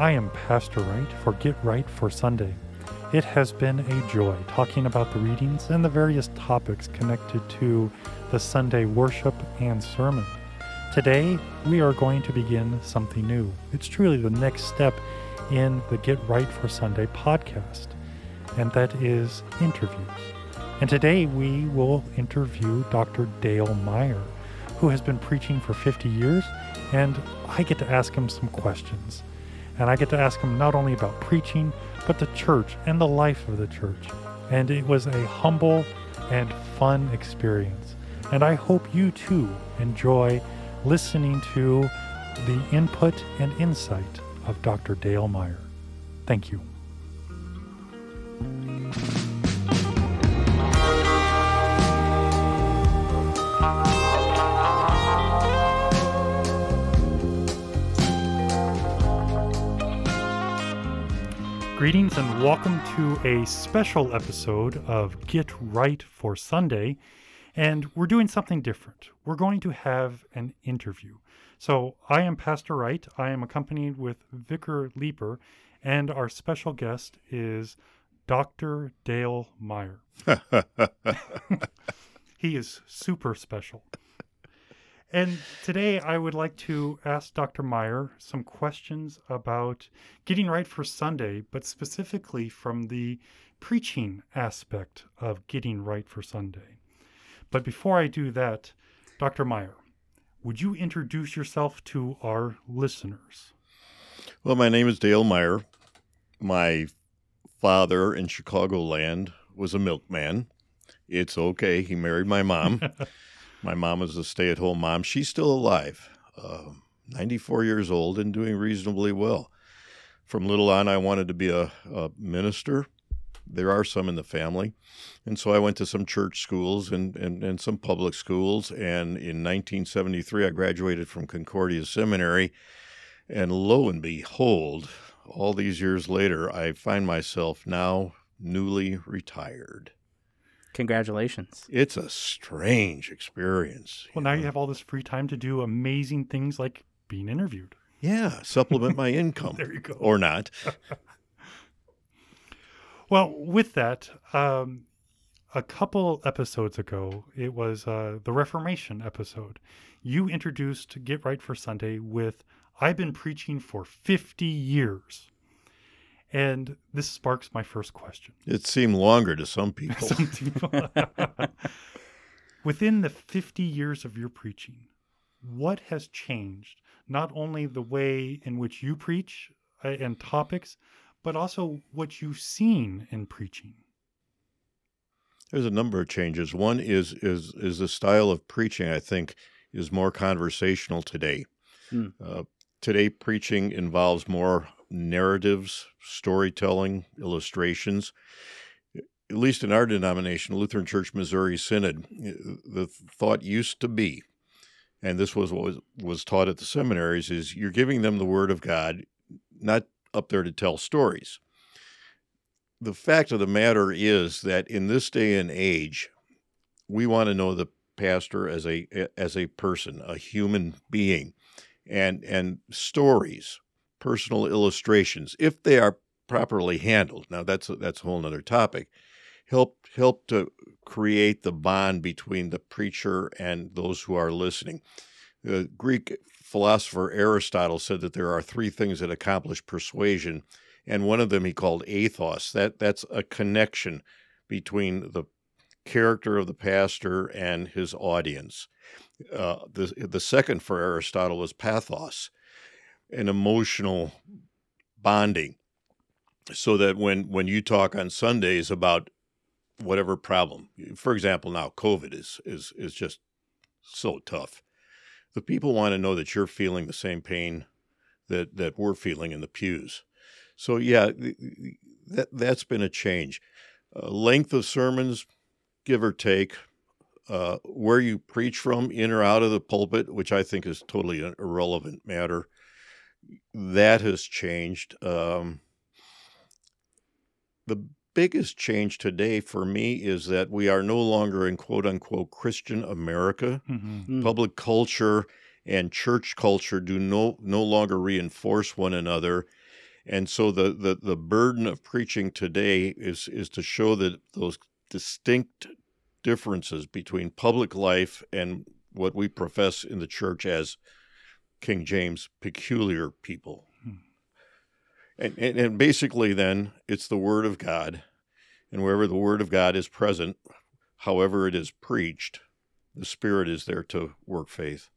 I am Pastor Wright for Get Right for Sunday. It has been a joy talking about the readings and the various topics connected to the Sunday worship and sermon. Today, we are going to begin something new. It's truly the next step in the Get Right for Sunday podcast, and that is interviews. And today, we will interview Dr. Dale Meyer, who has been preaching for 50 years, and I get to ask him some questions. And I get to ask him not only about preaching, but the church and the life of the church. And it was a humble and fun experience. And I hope you too enjoy listening to the input and insight of Dr. Dale Meyer. Thank you. Greetings and welcome to a special episode of Get Right for Sunday. And we're doing something different. We're going to have an interview. So I am Pastor Wright. I am accompanied with Vicar Leeper, and our special guest is Dr. Dale Meyer. he is super special. And today I would like to ask Dr. Meyer some questions about getting right for Sunday, but specifically from the preaching aspect of getting right for Sunday. But before I do that, Dr. Meyer, would you introduce yourself to our listeners? Well, my name is Dale Meyer. My father in Chicagoland was a milkman. It's okay. He married my mom. My mom is a stay at home mom. She's still alive, uh, 94 years old, and doing reasonably well. From little on, I wanted to be a, a, minister. There are some in the family. And so I went to some church schools and, and, and some public schools. And in 1973, I graduated from Concordia Seminary. And lo and behold, all these years later, I find myself now newly retired. Congratulations. It's a strange experience. Well, now you have all this free time to do amazing things like being interviewed. Yeah, supplement my income. there you go. Or not. well, with that, um, a couple episodes ago, it was uh, the Reformation episode. You introduced Get Right for Sunday with I've been preaching for 50 years. And this sparks my first question. It seemed longer to some people. some people. Within the 50 years of your preaching, what has changed? Not only the way in which you preach uh, and topics, but also what you've seen in preaching. There's a number of changes. One is is is the style of preaching. I think is more conversational today. Hmm. Uh, today, preaching involves more narratives, storytelling, illustrations. At least in our denomination, Lutheran Church Missouri Synod, eh, the thought used to be, and this was what was, was taught at the seminaries, is you're giving them the Word of God, not up there to tell stories. The fact of the matter is that in this day and age, we want to know the pastor as a eh, as a person, a human being, and and stories personal illustrations, if they are properly handled. Now that's a, that's a whole other topic. Help help to create the bond between the preacher and those who are listening. The Greek philosopher Aristotle said that there are three things that accomplish persuasion, and one of them he called ethos. That that's a connection between the character of the pastor and his audience. Uh, the the second for Aristotle was pathos, an emotional bonding so that when when you talk on Sundays about whatever problem, for example, now COVID is is is just so tough. The people want to know that you're feeling the same pain that that we're feeling in the pews. So yeah, that that's been a change. Uh, length of sermons, give or take, uh, where you preach from, in or out of the pulpit, which I think is totally an irrelevant matter that has changed. Um, the biggest change today for me is that we are no longer in quote unquote Christian America. Mm-hmm. Mm. Public culture and church culture do no no longer reinforce one another. And so the, the, the burden of preaching today is is to show that those distinct differences between public life and what we profess in the church as King James peculiar people. Hmm. And, and, and basically, then, it's the Word of God. And wherever the Word of God is present, however it is preached, the Spirit is there to work faith.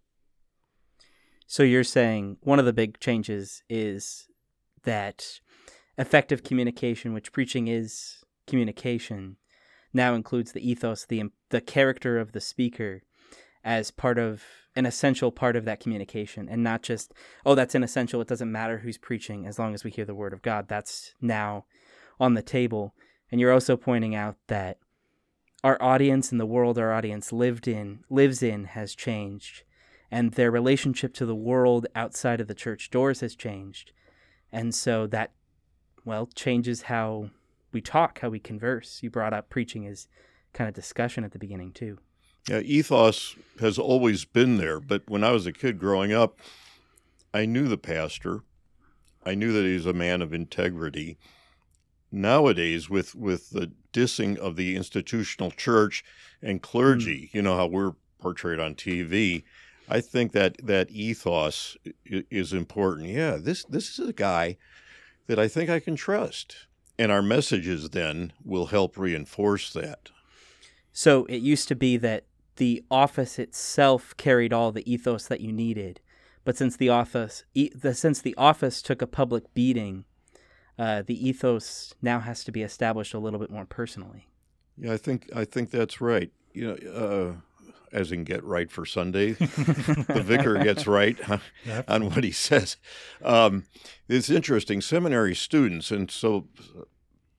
So you're saying one of the big changes is that effective communication, which preaching is communication, now includes the ethos, the the character of the speaker as part of an essential part of that communication and not just oh that's an essential it doesn't matter who's preaching as long as we hear the word of God. That's now on the table. And you're also pointing out that our audience and the world our audience lived in lives in has changed. And their relationship to the world outside of the church doors has changed. And so that well changes how we talk, how we converse. You brought up preaching as kind of discussion at the beginning too. Yeah, ethos has always been there, but when I was a kid growing up, I knew the pastor. I knew that he was a man of integrity. Nowadays, with with the dissing of the institutional church and clergy, mm. you know how we're portrayed on TV. I think that that ethos is important. Yeah, this this is a guy that I think I can trust. And our messages then will help reinforce that. So it used to be that the office itself carried all the ethos that you needed, but since the office e- the, since the office took a public beating, uh, the ethos now has to be established a little bit more personally. Yeah, I think I think that's right. You know, uh, as in get right for Sunday. the vicar gets right on what he says. Um, it's interesting. Seminary students, and so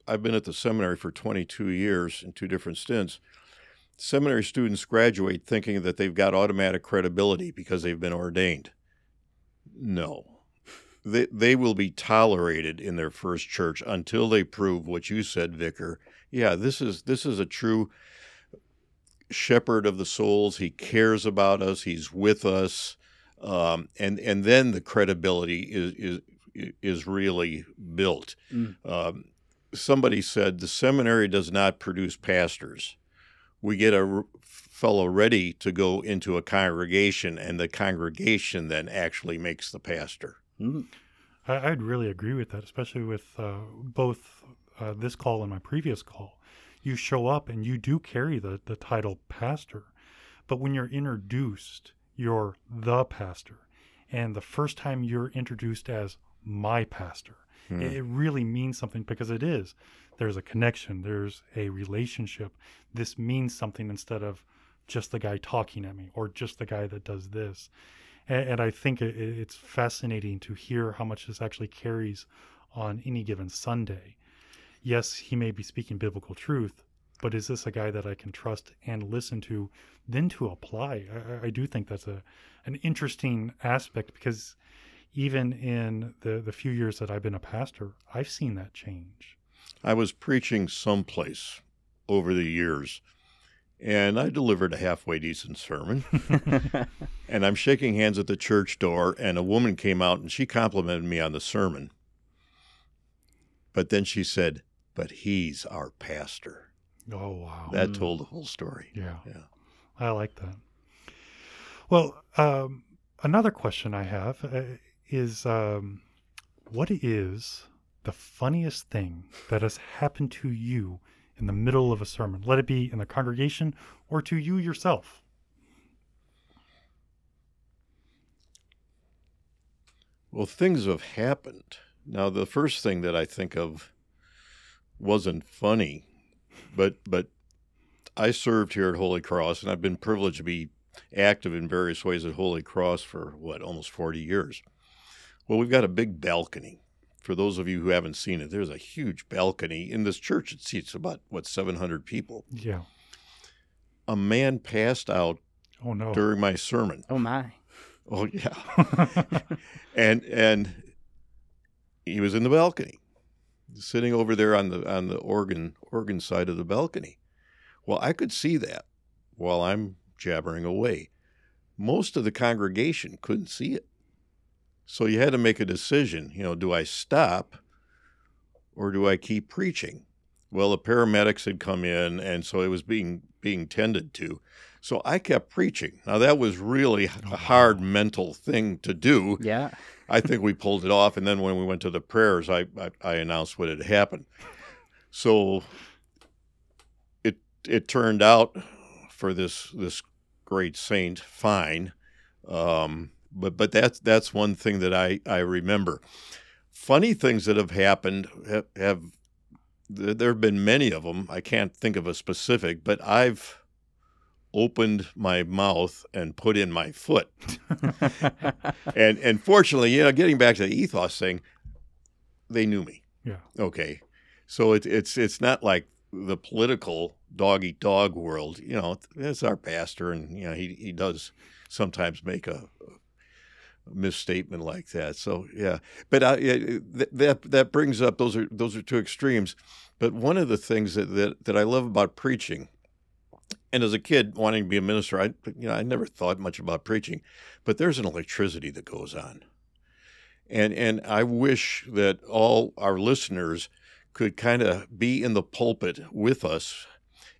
I've been at the seminary for 22 years in two different stints. Seminary students graduate thinking that they've got automatic credibility because they've been ordained. No. They, they will be tolerated in their first church until they prove what you said, Vicar. Yeah, this is this is a true shepherd of the souls. He cares about us. He's with us, um, and and then the credibility is is is really built. Mm. Um, somebody said the seminary does not produce pastors. We get a fellow ready to go into a congregation, and the congregation then actually makes the pastor. Mm. I, would really agree with that, especially with uh, both uh, this call and my previous call you show up and you do carry the, the title pastor. But when you're introduced, you're the pastor. And the first time you're introduced as my pastor, hmm. it, it really means something because it is. There's a connection, there's a relationship. This means something instead of just the guy talking at me or just the guy that does this. And, and I think it, it's fascinating to hear how much this actually carries on any given Sunday yes, he may be speaking biblical truth, but is this a guy that I can trust and listen to, then to apply? I, I do think that's a an interesting aspect because even in the, the few years that I've been a pastor, I've seen that change. I was preaching someplace over the years, and I delivered a halfway decent sermon. and I'm shaking hands at the church door, and a woman came out and she complimented me on the sermon. But then she said, but he's our pastor. Oh, wow. That mm. told the whole story. Yeah. Yeah. I like that. Well, um, another question I have uh, is um, what is the funniest thing that has happened to you in the middle of a sermon? Let it be in the congregation or to you yourself. Well, things have happened. Now, the first thing that I think of wasn't funny, but but I served here at Holy Cross, and I've been privileged to be active in various ways at Holy Cross for what almost forty years. Well, we've got a big balcony. For those of you who haven't seen it, there's a huge balcony in this church. It seats about what 700 people. Yeah. A man passed out. Oh no! During my sermon. Oh my. Oh yeah. and and he was in the balcony sitting over there on the on the organ organ side of the balcony. Well, I could see that while I'm jabbering away. most of the congregation couldn't see it. So you had to make a decision. You know, do I stop or do I keep preaching? Well, the paramedics had come in, and so it was being being tended to. So I kept preaching. Now that was really a hard mental thing to do. Yeah. I think we pulled it off, and then when we went to the prayers, I I, I announced what had happened. So it it turned out for this this great saint fine, um, but but that's that's one thing that I I remember. Funny things that have happened have, have there have been many of them. I can't think of a specific, but I've opened my mouth and put in my foot. and and fortunately, you know, getting back to the ethos thing, they knew me. Yeah. Okay. So it, it's it's not like the political dog eat dog world. You know, it's our pastor, and you know he he does sometimes make a misstatement like that. So yeah, but uh, I, that that brings up those are those are two extremes. But one of the things that, that, that I love about preaching, and as a kid wanting to be a minister, I you know I never thought much about preaching, but there's an electricity that goes on, and and I wish that all our listeners could kind of be in the pulpit with us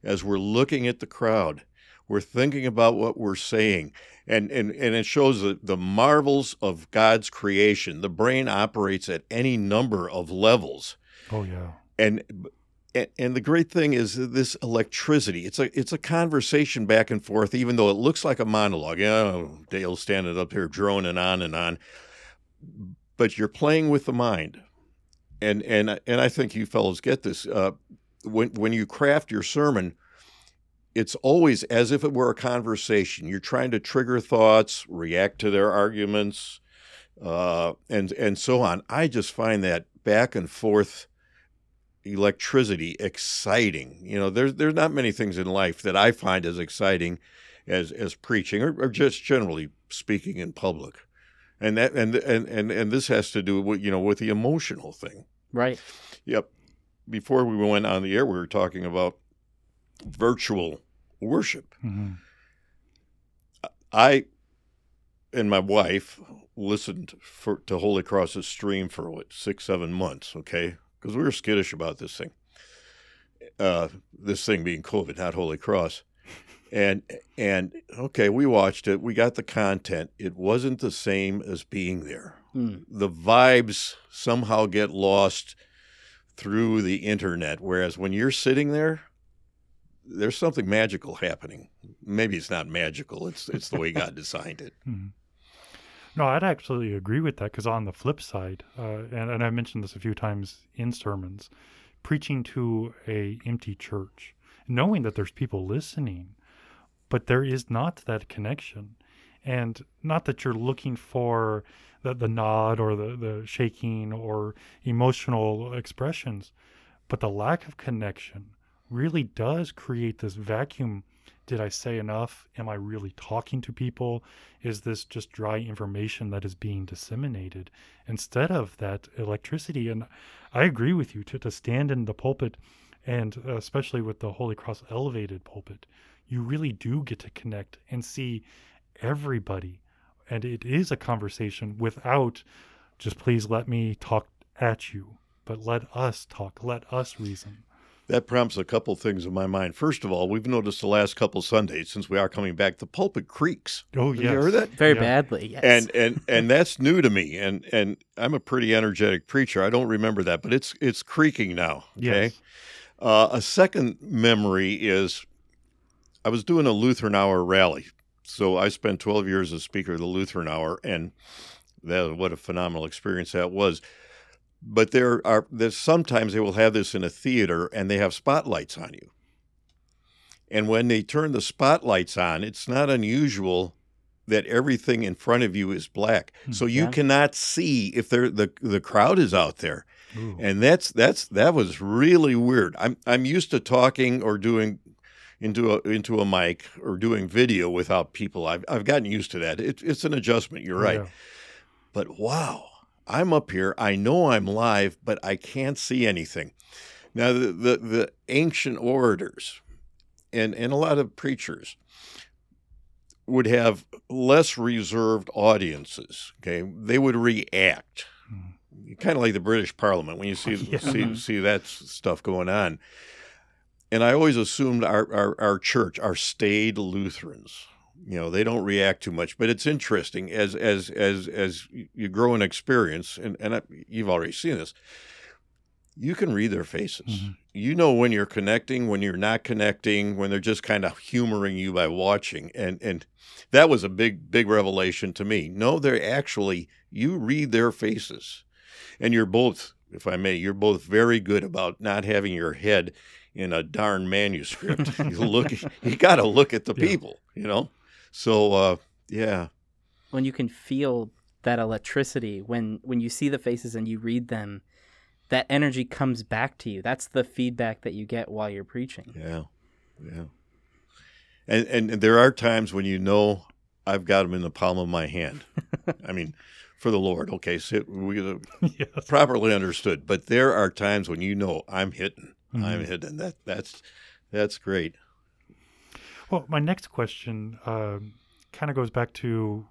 as we're looking at the crowd. We're thinking about what we're saying. And, and, and it shows the, the marvels of God's creation. The brain operates at any number of levels. Oh, yeah and and the great thing is this electricity. It's a it's a conversation back and forth, even though it looks like a monologue. You know, Dale's standing up here droning on and on, but you're playing with the mind, and and and I think you fellows get this. Uh, when when you craft your sermon, it's always as if it were a conversation. You're trying to trigger thoughts, react to their arguments, uh, and and so on. I just find that back and forth electricity exciting. You know, there's there's not many things in life that I find as exciting as as preaching or, or just generally speaking in public. And that and and and and this has to do with you know with the emotional thing. Right. Yep. Before we went on the air, we were talking about virtual worship. Mm-hmm. I and my wife listened for, to Holy Cross's stream for what six, seven months. Okay, because we were skittish about this thing. Uh, this thing being COVID, not Holy Cross. And and okay, we watched it. We got the content. It wasn't the same as being there. Mm. The vibes somehow get lost through the internet. Whereas when you're sitting there, there's something magical happening. Maybe it's not magical. It's it's the way God designed it. Mm-hmm. No, I'd actually agree with that because on the flip side, uh, and, and I've mentioned this a few times in sermons, preaching to a empty church, knowing that there's people listening, but there is not that connection. And not that you're looking for the, the nod or the, the shaking or emotional expressions, but the lack of connection really does create this vacuum did I say enough? Am I really talking to people? Is this just dry information that is being disseminated instead of that electricity? And I agree with you to, to stand in the pulpit and especially with the Holy Cross elevated pulpit, you really do get to connect and see everybody. And it is a conversation without just please let me talk at you, but let us talk, let us reason that prompts a couple things in my mind. First of all, we've noticed the last couple Sundays since we are coming back, the pulpit creaks. Oh, yes. You heard that? Very yeah. badly, yes. And and and that's new to me. And and I'm a pretty energetic preacher. I don't remember that, but it's it's creaking now. Okay. Yes. Uh, a second memory is I was doing a Lutheran Hour rally. So I spent 12 years as speaker of the Lutheran Hour, and that what a phenomenal experience that was but there are there's sometimes they will have this in a theater and they have spotlights on you. And when they turn the spotlights on, it's not unusual that everything in front of you is black. Hmm, so you yeah. cannot see if there the the crowd is out there. Ooh. And that's that's that was really weird. I'm I'm used to talking or doing into a into a mic or doing video without people. I've I've gotten used to that. It, it's an adjustment. You're right. Yeah. But wow, I'm up here. I know I'm live, but I can't see anything. Now, the, the, the ancient orators and, and a lot of preachers, would have less reserved audiences. Okay, they would react, mm. kind of like the British Parliament when you see yeah. see see that stuff going on. And I always assumed our, our, our church, our staid Lutherans, you know, they don't react too much. But it's interesting as as as as you grow in experience, and and you've already seen this you can read their faces. Mm-hmm. You know when you're connecting, when you're not connecting, when they're just kind of humoring you by watching. And and that was a big big revelation to me. No, they're actually you read their faces. And you're both, if I may, you're both very good about not having your head in a darn manuscript. you look you got to look at the yeah. people, you know. So uh yeah. When you can feel that electricity when when you see the faces and you read them that energy comes back to you. That's the feedback that you get while you're preaching. Yeah, yeah. And and, and there are times when you know I've got them in the palm of my hand. I mean, for the Lord, okay, so we yes. properly understood. But there are times when you know I'm hitting, mm-hmm. I'm hitting. That that's that's great. Well, my next question uh, kind of goes back to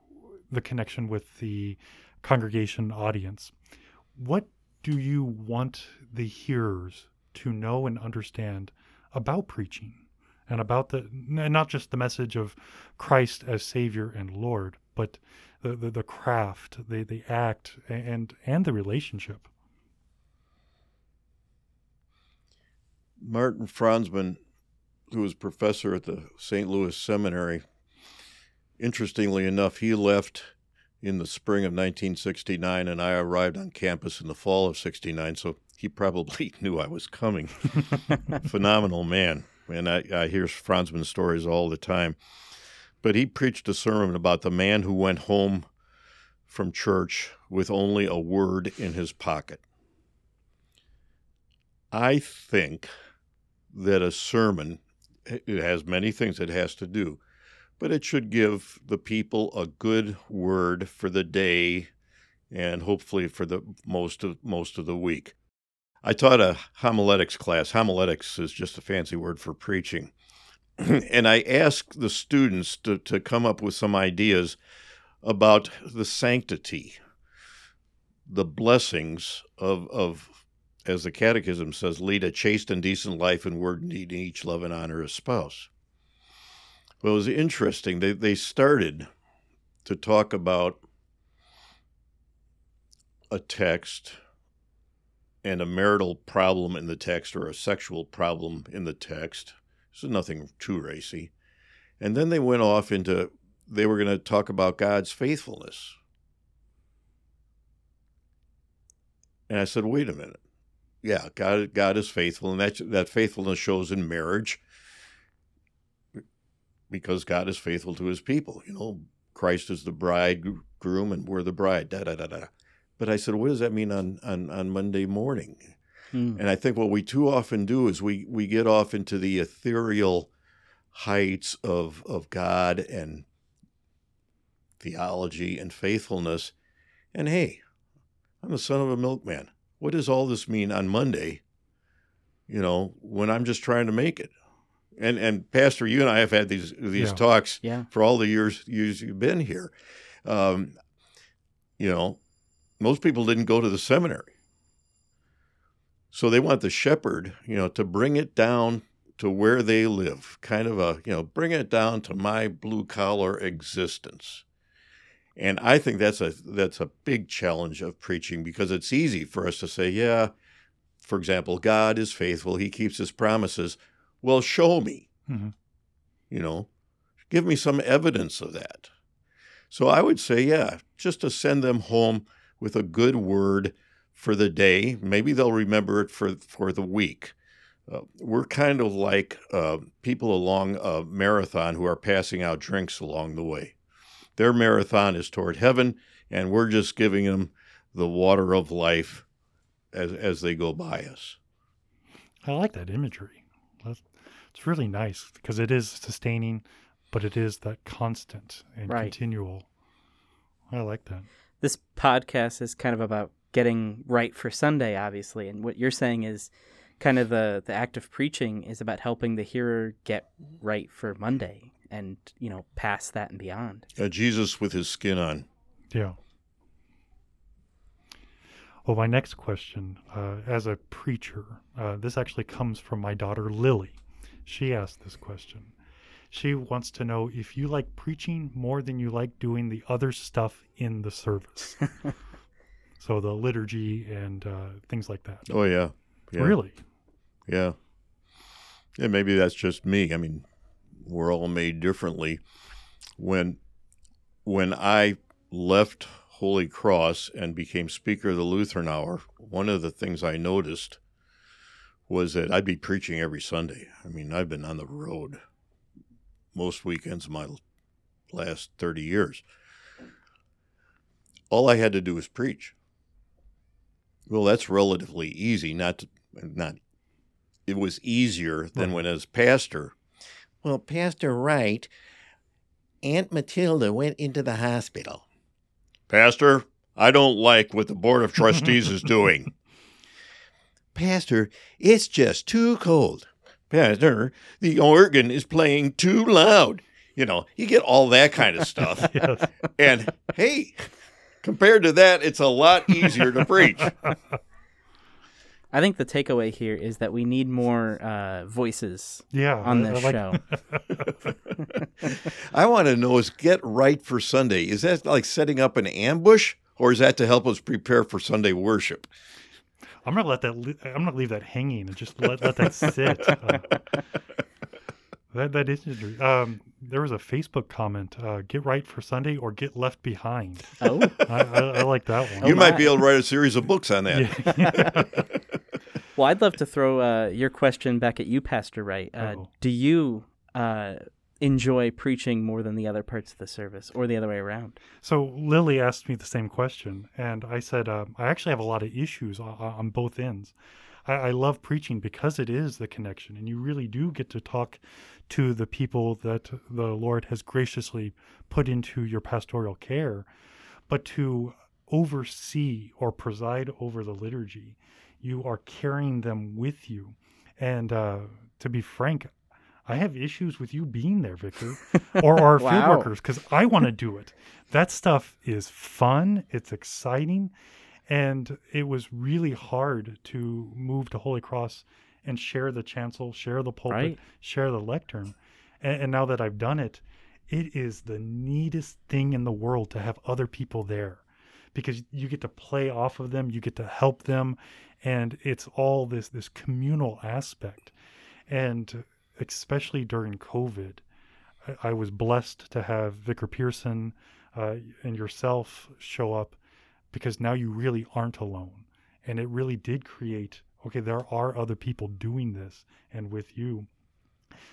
the connection with the congregation audience. What do you want the hearers to know and understand about preaching and about the and not just the message of Christ as Savior and Lord, but the, the, the craft, the, the act, and and the relationship. Martin Franzmann, who was professor at the St. Louis Seminary, interestingly enough, he left in the spring of 1969, and I arrived on campus in the fall of 69, so he probably knew I was coming. Phenomenal man. And I, I hear Franzmann stories all the time. But he preached a sermon about the man who went home from church with only a word in his pocket. I think that a sermon, it has many things it has to do but it should give the people a good word for the day and hopefully for the most of most of the week. I taught a homiletics class. Homiletics is just a fancy word for preaching. and I asked the students to, to come up with some ideas about the sanctity, the blessings of, of, as the Catechism says, lead a chaste and decent life in word and deed, and each love and honor his spouse. Well, it was interesting. They they started to talk about a text and a marital problem in the text or a sexual problem in the text. This is nothing too racy. And then they went off into they were going to talk about God's faithfulness. And I said, wait a minute. Yeah, God God is faithful, and that that faithfulness shows in marriage because God is faithful to his people. You know, Christ is the bridegroom and we're the bride, da da da da. But I said, what does that mean on, on, on Monday morning? Hmm. And I think what we too often do is we, we get off into the ethereal heights of, of God and theology and faithfulness. And hey, I'm the son of a milkman. What does all this mean on Monday? You know, when I'm just trying to make it and and Pastor, you and I have had these these yeah. talks yeah. for all the years years you've been here. Um, you know, most people didn't go to the seminary, so they want the shepherd, you know, to bring it down to where they live, kind of a you know, bring it down to my blue collar existence. And I think that's a that's a big challenge of preaching because it's easy for us to say, yeah, for example, God is faithful; He keeps His promises well, show me. Mm-hmm. You know, give me some evidence of that. So I would say, yeah, just to send them home with a good word for the day. Maybe they'll remember it for, for the week. Uh, we're kind of like uh, people along a marathon who are passing out drinks along the way. Their marathon is toward heaven, and we're just giving them the water of life as, as they go by us. I like that imagery. That's, it's really nice because it is sustaining, but it is that constant and right. continual. I like that. This podcast is kind of about getting right for Sunday, obviously, and what you're saying is kind of the the act of preaching is about helping the hearer get right for Monday and you know past that and beyond. Uh, Jesus with his skin on. Yeah. Well, my next question, uh, as a preacher, uh, this actually comes from my daughter Lily. She asked this question. She wants to know if you like preaching more than you like doing the other stuff in the service. so the liturgy and uh, things like that. Oh yeah. yeah. Really? Yeah. Yeah, maybe that's just me. I mean, we're all made differently. When when I left Holy Cross and became Speaker of the Lutheran Hour, one of the things I noticed was that I'd be preaching every Sunday. I mean, I've been on the road most weekends of my last 30 years. All I had to do was preach. Well, that's relatively easy, not to, not it was easier than Right. when as pastor. Well, Pastor Wright, Aunt Matilda went into the hospital. Pastor, I don't like what the Board of Trustees is doing. Pastor, it's just too cold. Pastor, the organ is playing too loud. You know, you get all that kind of stuff. Yes. And hey, compared to that, it's a lot easier to preach. I think the takeaway here is that we need more uh, voices Yeah. on I- I this like- show. I want to know is get right for Sunday. Is that like setting up an ambush or is that to help us prepare for Sunday worship? I'm gonna let that. I'm gonna leave that hanging and just let let that sit. Uh, that that is interesting. Um, there was a Facebook comment: uh, "Get right for Sunday or get left behind." oh, I, I, I like that one. you might be able to write a series of books on that. Yeah. well, I'd love to throw uh, your question back at you, Pastor Wright. Uh, Uh-oh. do you uh, enjoy preaching more than the other parts of the service, or the other way around? So Lily asked me the same question, and I said um, I actually have a lot of issues on, on both ends. I, I love preaching because it is the connection, and you really do get to talk to the people that the Lord has graciously put into your pastoral care. But to oversee or preside over the liturgy, you are carrying them with you. And uh, to be frank, I have issues with you being there, Vicar, or our field workers, because I want to do it. That stuff is fun, it's exciting, and it was really hard to move to Holy Cross and share the chancel, share the pulpit, Right. share the lectern. And, and now that I've done it, it is the neatest thing in the world to have other people there because you get to play off of them, you get to help them, and it's all this this communal aspect. And especially during COVID, I, I was blessed to have Vicar Pearson uh, and yourself show up because now you really aren't alone, and it really did create. Okay, there are other people doing this, and with you.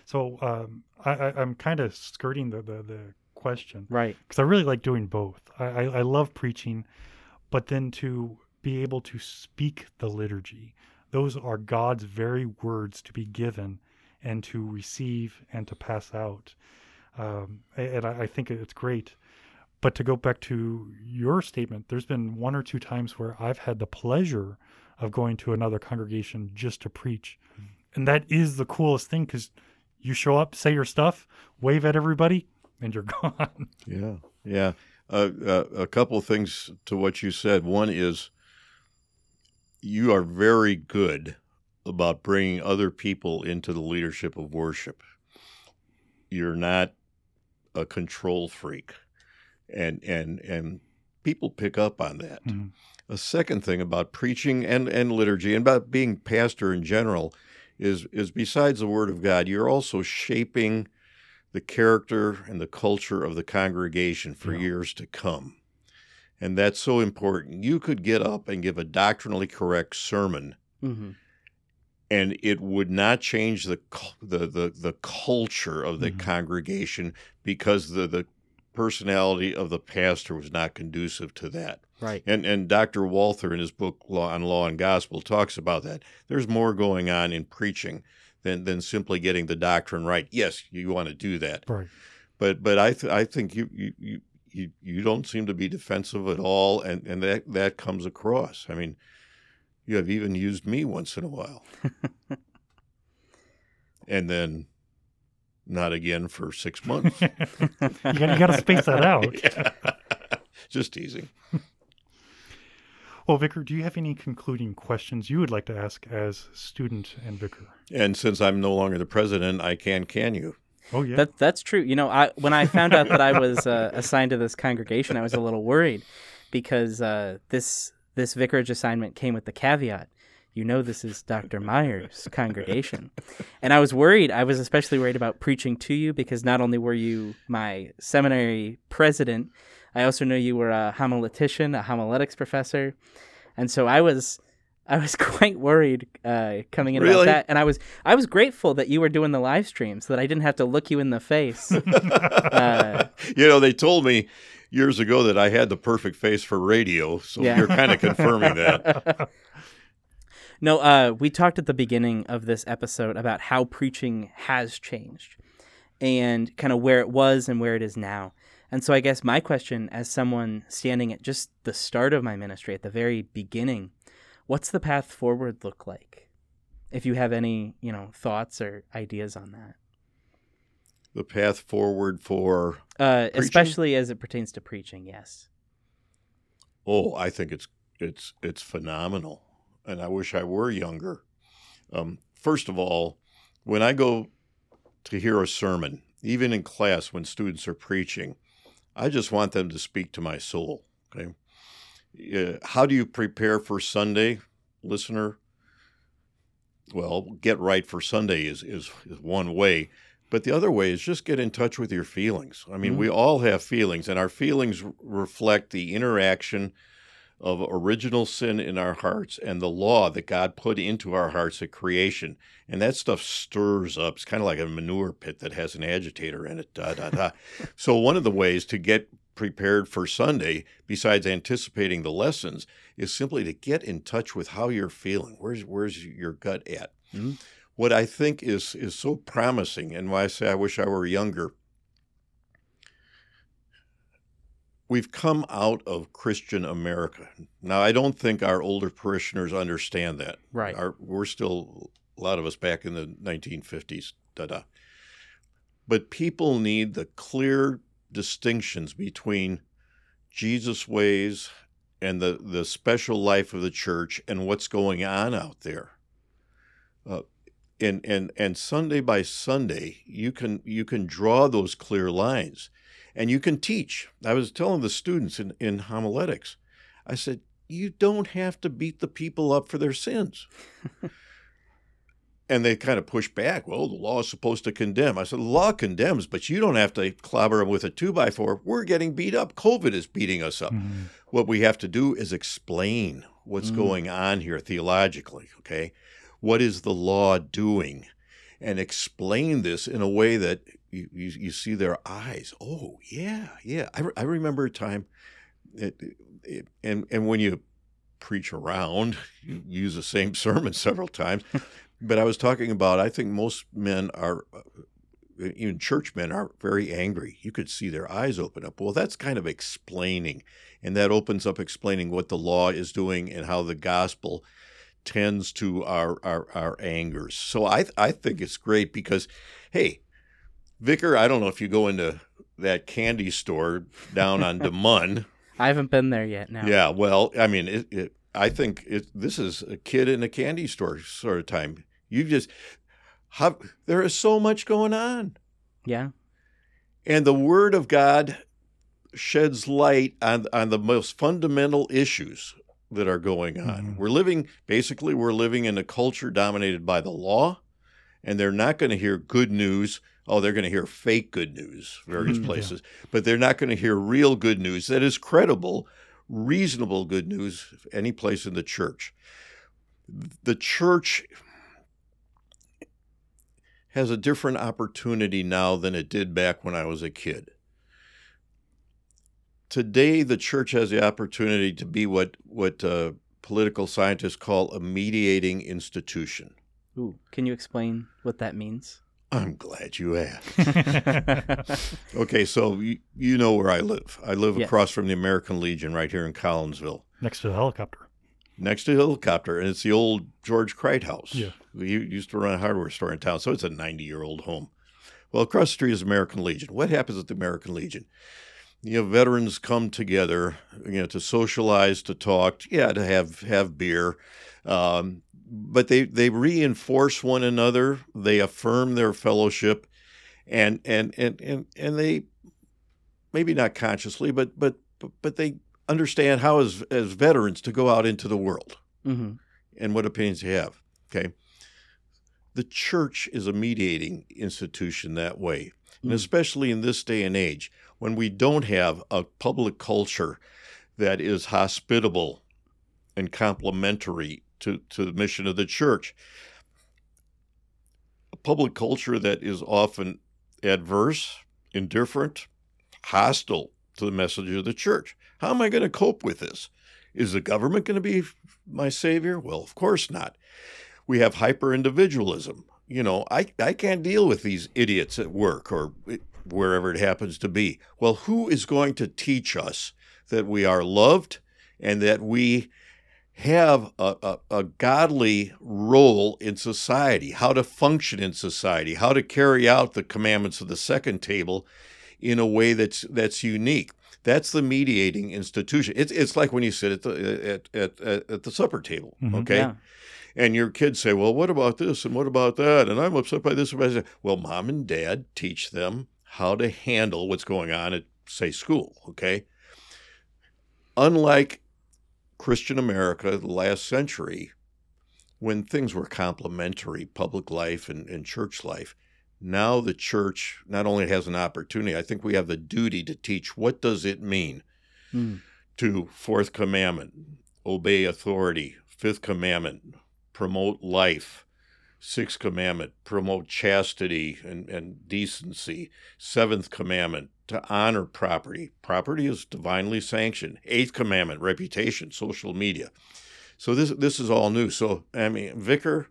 So um, I, I'm kind of skirting the, the, the question Right. because I really like doing both. I, I, I love preaching, but then to be able to speak the liturgy, those are God's very words to be given and to receive and to pass out. Um, and I, I think it's great. But to go back to your statement, there's been one or two times where I've had the pleasure of going to another congregation just to preach. And that is the coolest thing because you show up, say your stuff, wave at everybody, and you're gone. Yeah, yeah. Uh, uh, a couple of things to what you said. One is you are very good about bringing other people into the leadership of worship. You're not a control freak, and and and people pick up on that. Mhm. A second thing about preaching and, and liturgy and about being pastor in general is is besides the word of God, you're also shaping the character and the culture of the congregation for Yeah. years to come. And that's so important. You could get up and give a doctrinally correct sermon hmm and it would not change the the the, the culture of the Mhm. congregation because the the personality of the pastor was not conducive to that. Right. And and Dr. Walther in his book Law on Law and Gospel talks about that. There's more going on in preaching than than simply getting the doctrine right. Yes, you want to do that, Right. but but I th- I think you you. you you, you don't seem to be defensive at all, and, and that, that comes across. I mean, you have even used me once in a while. and then not again for six months. you got to space that out. Yeah. Just teasing. Well, Vicar, do you have any concluding questions you would like to ask as student and vicar? And since I'm no longer the president, I can can you? Oh yeah, That that's true. You know, I when I found out that I was uh, assigned to this congregation, I was a little worried because uh, this this vicarage assignment came with the caveat. You know, this is Dr. Meyer's congregation, and I was worried. I was especially worried about preaching to you because not only were you my seminary president, I also know you were a homiletician, a homiletics professor, and so I was. I was quite worried uh, coming in Really? about that, and I was I was grateful that you were doing the live stream so that I didn't have to look you in the face. Uh, you know, they told me years ago that I had the perfect face for radio, so Yeah. you're kind of confirming that. no, uh, we talked at the beginning of this episode about how preaching has changed and kind of where it was and where it is now. And so I guess my question as someone standing at just the start of my ministry at the very beginning, what's the path forward look like? If you have any, you know, thoughts or ideas on that. The path forward for Uh, especially as it pertains to preaching, yes. oh, I think it's it's it's phenomenal, and I wish I were younger. Um, first of all, when I go to hear a sermon, even in class when students are preaching, I just want them to speak to my soul. Okay, Uh, how do you prepare for Sunday, listener? Well, get right for Sunday is, is, is one way. But the other way is just get in touch with your feelings. I mean, Mhm. we all have feelings, and our feelings reflect the interaction of original sin in our hearts and the law that God put into our hearts at creation. And that stuff stirs up. It's kind of like a manure pit that has an agitator in it. Da, da, da. so, one of the ways to get prepared for Sunday, besides anticipating the lessons, is simply to get in touch with how you're feeling. Where's where's your gut at? Mhm. What I think is is so promising, and why I say I wish I were younger. We've come out of Christian America. Now, I don't think our older parishioners understand that. Right. Our, we're still a lot of us back in the 1950s. Da da. But people need the clear distinctions between Jesus' ways and the, the special life of the church and what's going on out there. Uh, and, and, and Sunday by Sunday, you can, you can draw those clear lines and you can teach. I was telling the students in, in homiletics, I said, you don't have to beat the people up for their sins. and they kind of push back. Well, the law is supposed to condemn. I said, the law condemns, but you don't have to clobber them with a two by four. We're getting beat up. COVID is beating us up. Mhm. What we have to do is explain what's Mm. going on here theologically, okay? What is the law doing? And explain this in a way that you, you, you see their eyes. Oh, yeah, yeah. I, re- I remember a time, it, it, and, and when you preach around, you use the same sermon several times. But I was talking about, I think most men are, uh, even churchmen are very angry. You could see their eyes open up. Well, that's kind of explaining and that opens up explaining what the law is doing and how the gospel tends to our our, our angers. So I I think it's great because, hey, Vicar, I don't know if you go into that candy store down on Demun. I haven't been there yet now. Yeah, well, I mean, it, it, I think it, this is a kid in a candy store sort of time. You just have there is so much going on. Yeah. And the Word of God sheds light on, on the most fundamental issues that are going on. Mhm. We're living, basically, we're living in a culture dominated by the law, and they're not going to hear good news. Oh, they're going to hear fake good news, various Mhm. Yeah. places, but they're not going to hear real good news that is credible, reasonable good news any place in the church. The church has a different opportunity now than it did back when I was a kid. Today, the church has the opportunity to be what what uh, political scientists call a mediating institution. Ooh, can you explain what that means? I'm glad you asked. Okay, so you, you know where I live. I live Yes. across from the American Legion right here in Collinsville, Next to the helicopter. Next to the helicopter, and it's the old George Kreit house. Yeah. We used to run a hardware store in town, so it's a 90 year old home. Well, across the street is American Legion. What happens at the American Legion? You know, veterans come together, you know, to socialize, to talk, yeah, to have have beer, um, but they they reinforce one another. They affirm their fellowship, and and and and and they maybe not consciously, but but but they understand how as as veterans to go out into the world Mm-hmm. and what opinions you have. Okay. The church is a mediating institution that way. And Mm. especially in this day and age, when we don't have a public culture that is hospitable and complementary to, to the mission of the church, a public culture that is often adverse, indifferent, hostile to the message of the church. How am I going to cope with this? Is the government going to be my savior? Well, of course not. We have hyper individualism. You know, I, I can't deal with these idiots at work or wherever it happens to be. Well, who is going to teach us that we are loved and that we have a, a, a godly role in society, how to function in society, how to carry out the commandments of the second table in a way that's that's unique. That's the mediating institution. It's it's like when you sit at the at at, at, at the supper table, Mhm. okay, Yeah. and your kids say, "Well, what about this and what about that?" And I'm upset by this. And. Well, mom and dad teach them how to handle what's going on at say school, okay. Unlike Christian America, the last century, when things were complementary, public life and, and church life, now the church not only has an opportunity, I think we have the duty to teach what does it mean Mm. to fourth commandment, obey authority, fifth commandment, promote life, sixth commandment, promote chastity and, and decency, seventh commandment, to honor property. Property is divinely sanctioned. Eighth commandment, reputation, social media. So this this is all new. So I mean, vicar,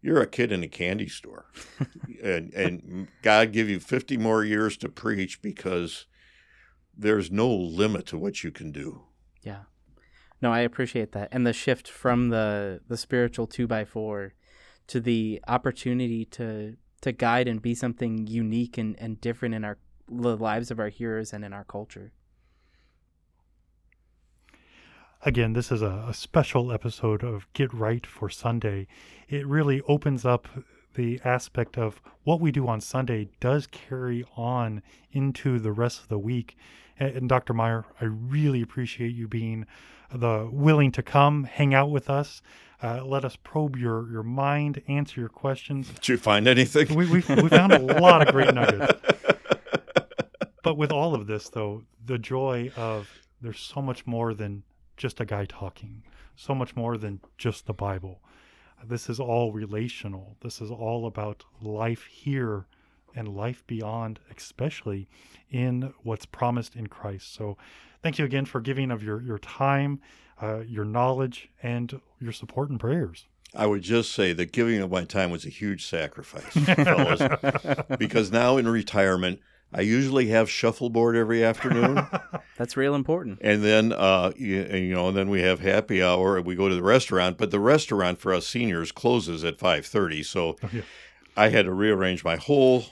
you're a kid in a candy store, and and God give you 50 more years to preach because there's no limit to what you can do. Yeah. No, I appreciate that. And the shift from the the spiritual two by four to the opportunity to to guide and be something unique and, and different in our the lives of our hearers and in our culture. Again, this is a, a special episode of Get Right for Sunday. It really opens up the aspect of what we do on Sunday does carry on into the rest of the week. And, Dr. Meyer, I really appreciate you being the willing to come, hang out with us, uh, let us probe your, your mind, answer your questions. Did you find anything? We, we, we found a lot of great nuggets. But with all of this, though, the joy of there's so much more than just a guy talking, so much more than just the Bible. This is all relational. This is all about life here and life beyond, especially in what's promised in Christ. So, thank you again for giving of your, your time, uh, your knowledge, and your support and prayers. I would just say that giving of my time was a huge sacrifice, fellas, because now in retirement, I usually have shuffleboard every afternoon, That's real important. and then uh, you, you know, and then we have happy hour, and we go to the restaurant. But the restaurant for us seniors closes at five thirty, so Oh, yeah. I had to rearrange my whole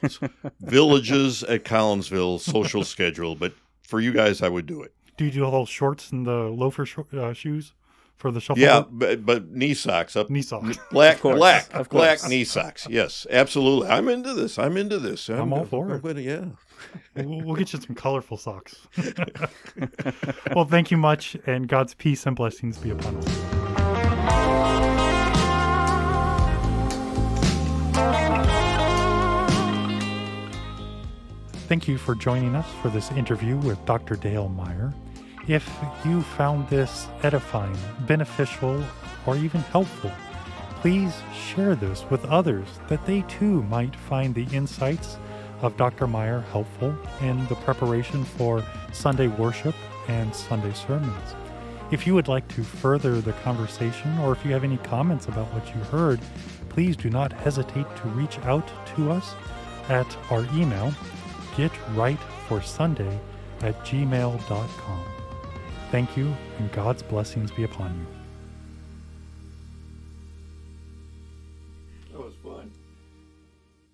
villages at Collinsville social schedule. But for you guys, I would do it. Do you do all those shorts and the loafer sh- uh, shoes for the shuffle? Yeah, but, but knee socks up knee socks. Black, Of black, of black knee socks. Yes, absolutely. I'm into this. I'm into this. I'm all for I'm it. gonna- yeah. we'll, we'll get you some colorful socks. well, thank you much, and God's peace and blessings be upon us. Thank you for joining us for this interview with Dr. Dale Meyer. If you found this edifying, beneficial, or even helpful, please share this with others that they too might find the insights of Dr. Meyer helpful in the preparation for Sunday worship and Sunday sermons. If you would like to further the conversation or if you have any comments about what you heard, please do not hesitate to reach out to us at our email, getrightforsunday at gmail.com. Thank you, and God's blessings be upon you.